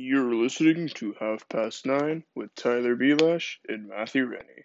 You're listening to Half Past Nine with Tyler Belash and Matthew Rennie.